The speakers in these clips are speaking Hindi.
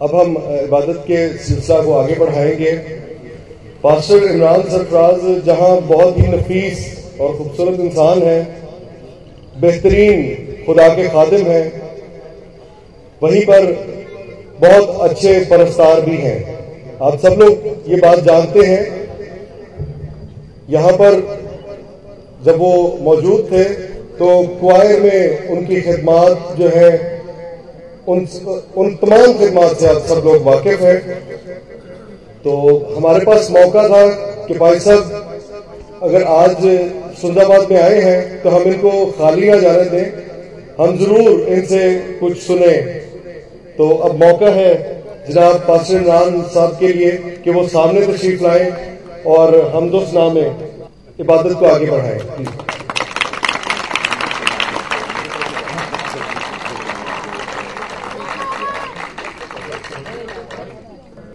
अब हम इबादत के सिलसिला को आगे बढ़ाएँगे। पास्टर इमरान सरफराज जहाँ बहुत ही नफीस और खूबसूरत इंसान है, बेहतरीन खुदा के खादिम हैं, वहीं पर बहुत अच्छे परस्तार भी हैं। आप सब लोग ये बात जानते हैं। यहाँ पर जब वो मौजूद थे तो क्वायर में उनकी खिदमात जो है उन उन तमाम खिदमात से आप सब लोग वाकिफ हैं तो हमारे पास मौका था कि भाई साहब, अगर आज सुंदाबाद में आए हैं तो हम इनको खाली ना जाने दें। हम ज़रूर इनसे कुछ सुने। तो अब मौका है जनाब पास्टर इमरान साहब के लिए कि वो सामने तशरीफ़ लाएँ और हम दोस्त में इबादत को आगे बढ़ाएँ।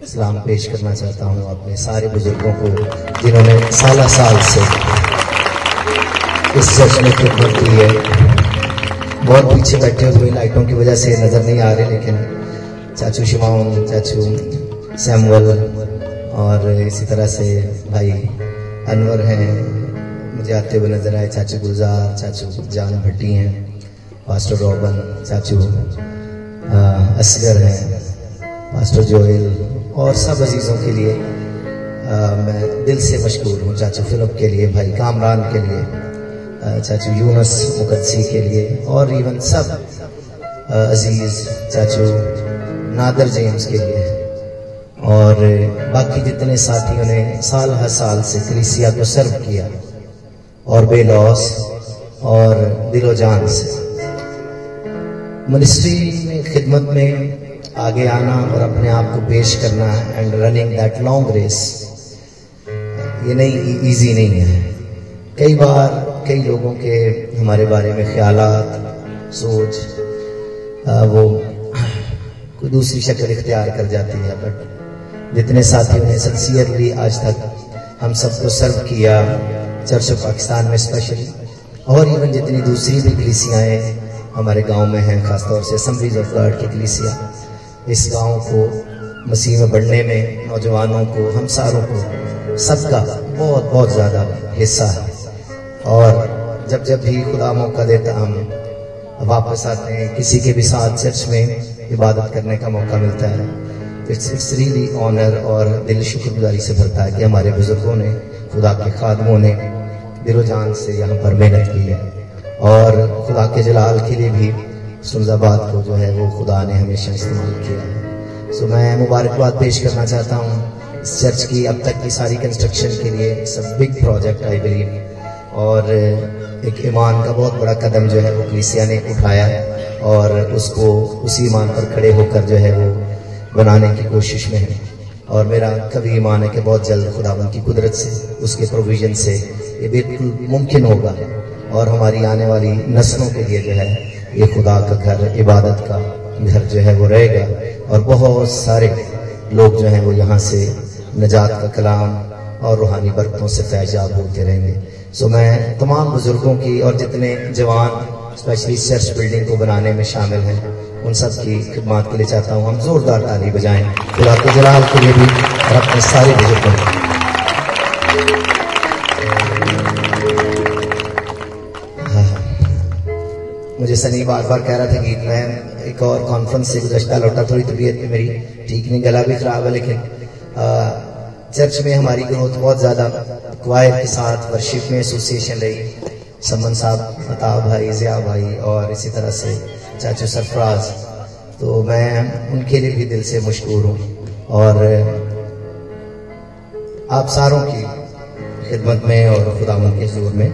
सलाम पेश करना चाहता हूँ अपने सारे बुज़ुर्गों को, जिन्होंने साल साल से इस चर्च में खिदमत की है। बहुत पीछे बैठे हुए लाइटों की वजह से नज़र नहीं आ रहे, लेकिन चाचू शिमाउन, चाचू सैमुअल और इसी तरह से भाई अनवर हैं। मुझे आते हुए नज़र आए चाचू गुलजार, चाचू जान भट्टी हैं, पास्टर रॉबन, चाचू असगर हैं मास्टर जोएल और सब अजीज़ों के लिए आ, मैं दिल से मशहूर हूँ चाचू फिलप के लिए भाई कामरान के लिए चाचू यूनस मुकदसी के लिए और इवन सब अज़ीज़ चाचू नादर जेम्स के लिए। और बाकी जितने साथियों ने साल हर साल से क्रिसिया को सर्व किया और बेलॉस और दिलो जान से। मिनिस्ट्री में खिदमत में आगे आना और अपने आप को पेश करना है and running that long race ये नहीं इजी नहीं है। कई बार कई लोगों के हमारे बारे में ख्याल सोच वो कोई दूसरी शक्ल इख्तियार कर जाती है बट जितने साथियों ने सिंसियरली आज तक, हम सबको सर्व किया चर्च ऑफ़ पाकिस्तान में स्पेशली और इवन जितनी दूसरी भी कलीसियाएँ हमारे गाँव में हैं, खासतौर से असम्बलीज ऑफ़ गॉड की कलीसिया। इस गाँव को, मसीह में बढ़ने में, नौजवानों को हम सारों को, सबका बहुत बहुत ज़्यादा हिस्सा है। और जब जब भी खुदा मौका देता हम वापस आते हैं, किसी के भी साथ चर्च में इबादत करने का मौका मिलता है। इट्स इट्स रियली ऑनर और दिल शुक्रगुजारी से भरता है कि हमारे बुज़ुर्गों ने, खुदा के खादमों ने दिलो जान से यहाँ पर मेहनत की है। और खुदा के जलाल के लिए भी सुल्जाबाद को जो है वो खुदा ने हमेशा इस्तेमाल किया है। सो मैं मुबारकबाद पेश करना चाहता हूँ इस चर्च की अब तक की सारी कंस्ट्रक्शन के लिए। सब बिग प्रोजेक्ट आई बिलीव और एक ईमान का बहुत बड़ा कदम जो है वो क्रिसिया ने उठाया है और उसको उसी ईमान पर खड़े होकर जो है वो बनाने की कोशिश में है। और मेरा कभी ईमान है कि बहुत जल्द खुदावन की कुदरत से, उसके प्रोविज़न से ये बिल्कुल मुमकिन होगा। और हमारी आने वाली नस्लों के लिए जो है ये खुदा का घर इबादत का घर जो है वो रहेगा। और बहुत सारे लोग जो हैं वो यहाँ से नजात का कलाम और रूहानी बरकतों से फैजाब होते रहेंगे। सो मैं तमाम बुज़ुर्गों की और जितने जवान स्पेशली चर्च बिल्डिंग को बनाने में शामिल हैं, उन सब की खिदमत के लिए चाहता हूँ। हम जोरदार ताली बजाएँ। खुदा के जलाल के लिए भी और अपने सारे बुज़ुर्गों मुझे सनी बार बार कह रहा था कि मैं एक और कॉन्फ्रेंस से गुजश्ता लौटा, थोड़ी तबीयत में मेरी ठीक नहीं, गला भी खराब है, लेकिन चर्च में हमारी ग्रोथ बहुत ज़्यादा क्वायर के साथ वर्शिप में एसोसिएशन रही। समन साहब, अताब भाई, जिया भाई और इसी तरह से चाचू सरफराज। तो मैं उनके लिए भी दिल से मशहूर हूँ और, आप सारों की खिदमत में और खुदा के ज़ोर में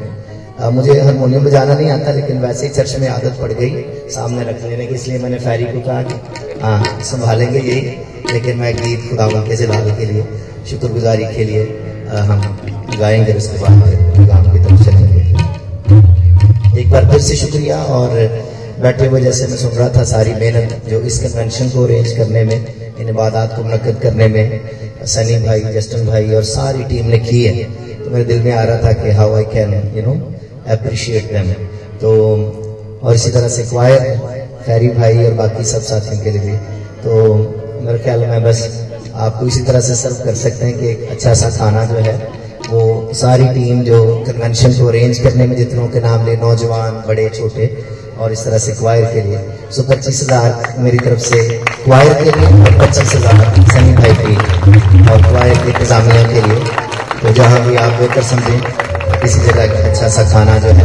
आ, मुझे हारमोनियम बजाना नहीं आता लेकिन वैसे ही चर्च में आदत पड़ गई सामने रख लेने की इसलिए मैंने फैरी को कहा कि हाँ संभालेंगे यही लेकिन मैं गीत खुदा के जलाल के लिए शुक्रगुजारी के लिए हम गाएँगे उसके बाद की तरफ़ चलेंगे। एक बार फिर से शुक्रिया और बैठे हुए जैसे मैं सुन रहा था सारी मेहनत जो इस कन्वेंशन को अरेंज करने में इन इबादात को मनकद करने में सनी भाई जस्टन भाई और सारी टीम ने की है। तो मेरे दिल में आ रहा था कि how I can you know appreciate them तो और इसी तरह से क्वायर खैरी भाई और बाकी सब साथियों के लिए भी तो मेरे ख्याल में बस आपको इसी तरह से सर्व कर सकते हैं कि एक अच्छा सा खाना जो है, वो सारी टीम जो कन्वेंशन को अरेंज करने में जितनों के नाम ले, नौजवान, बड़े, छोटे, और इस तरह से क्वायर के लिए। सो पच्चीस हज़ार मेरी तरफ़ से क्वायर के लिए और पच्चीस हज़ार सनी भाई की और क्वायर के इंतजामिया के लिए। तो जहाँ भी आप बेहतर समझें किसी जगह अच्छा सा खाना जो है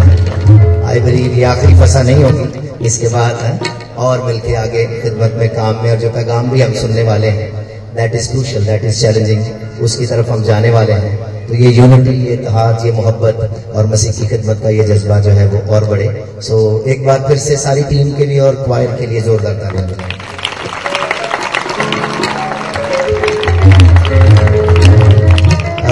आई बरीब ये आखिरी फसा नहीं होगी। इसके बाद है और मिलके आगे खिदमत में काम में और जो पैगाम भी हम सुनने वाले हैं that is crucial that is challenging उसकी तरफ़ हम जाने वाले हैं। तो ये यूनिटी ये इतिहाद ये मोहब्बत और मसीह की खिदमत का ये जज्बा जो है वो और बढ़े। सो so, एक बार फिर से सारी टीम के लिए और क्वायर के लिए जोरदार तालियाँ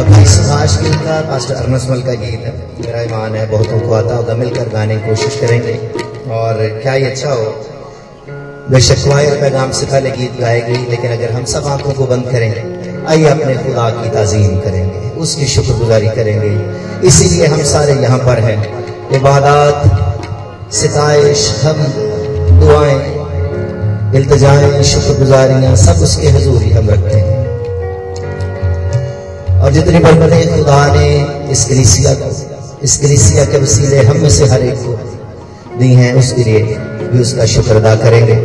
भाई गिल का मास्टर अरनसमल का गीत है। मेरा ईमान है, बहुतों को आता होगा, मिलकर गाने की कोशिश करेंगे। और क्या ही अच्छा हो। बेशक वायर पैगाम से पहले गीत गाएगी, लेकिन अगर हम सब आँखों को बंद करेंगे आइए अपने खुदा की तजीम करेंगे, उसकी शुक्रगुजारी करेंगे। इसीलिए हम सारे यहाँ पर हैं। इबादत, सिताइश हम दुआएँ, इल्तजाएँ, शुक्रगुजारियाँ, सब उसके हजूरी हम रखते हैं। और जितनी बरकतें खुदा ने इस कलिसिया को, इस कलीसिया के वसीले हम में से हर एक को दी हैं, उसके लिए भी उसका शुक्र अदा करेंगे।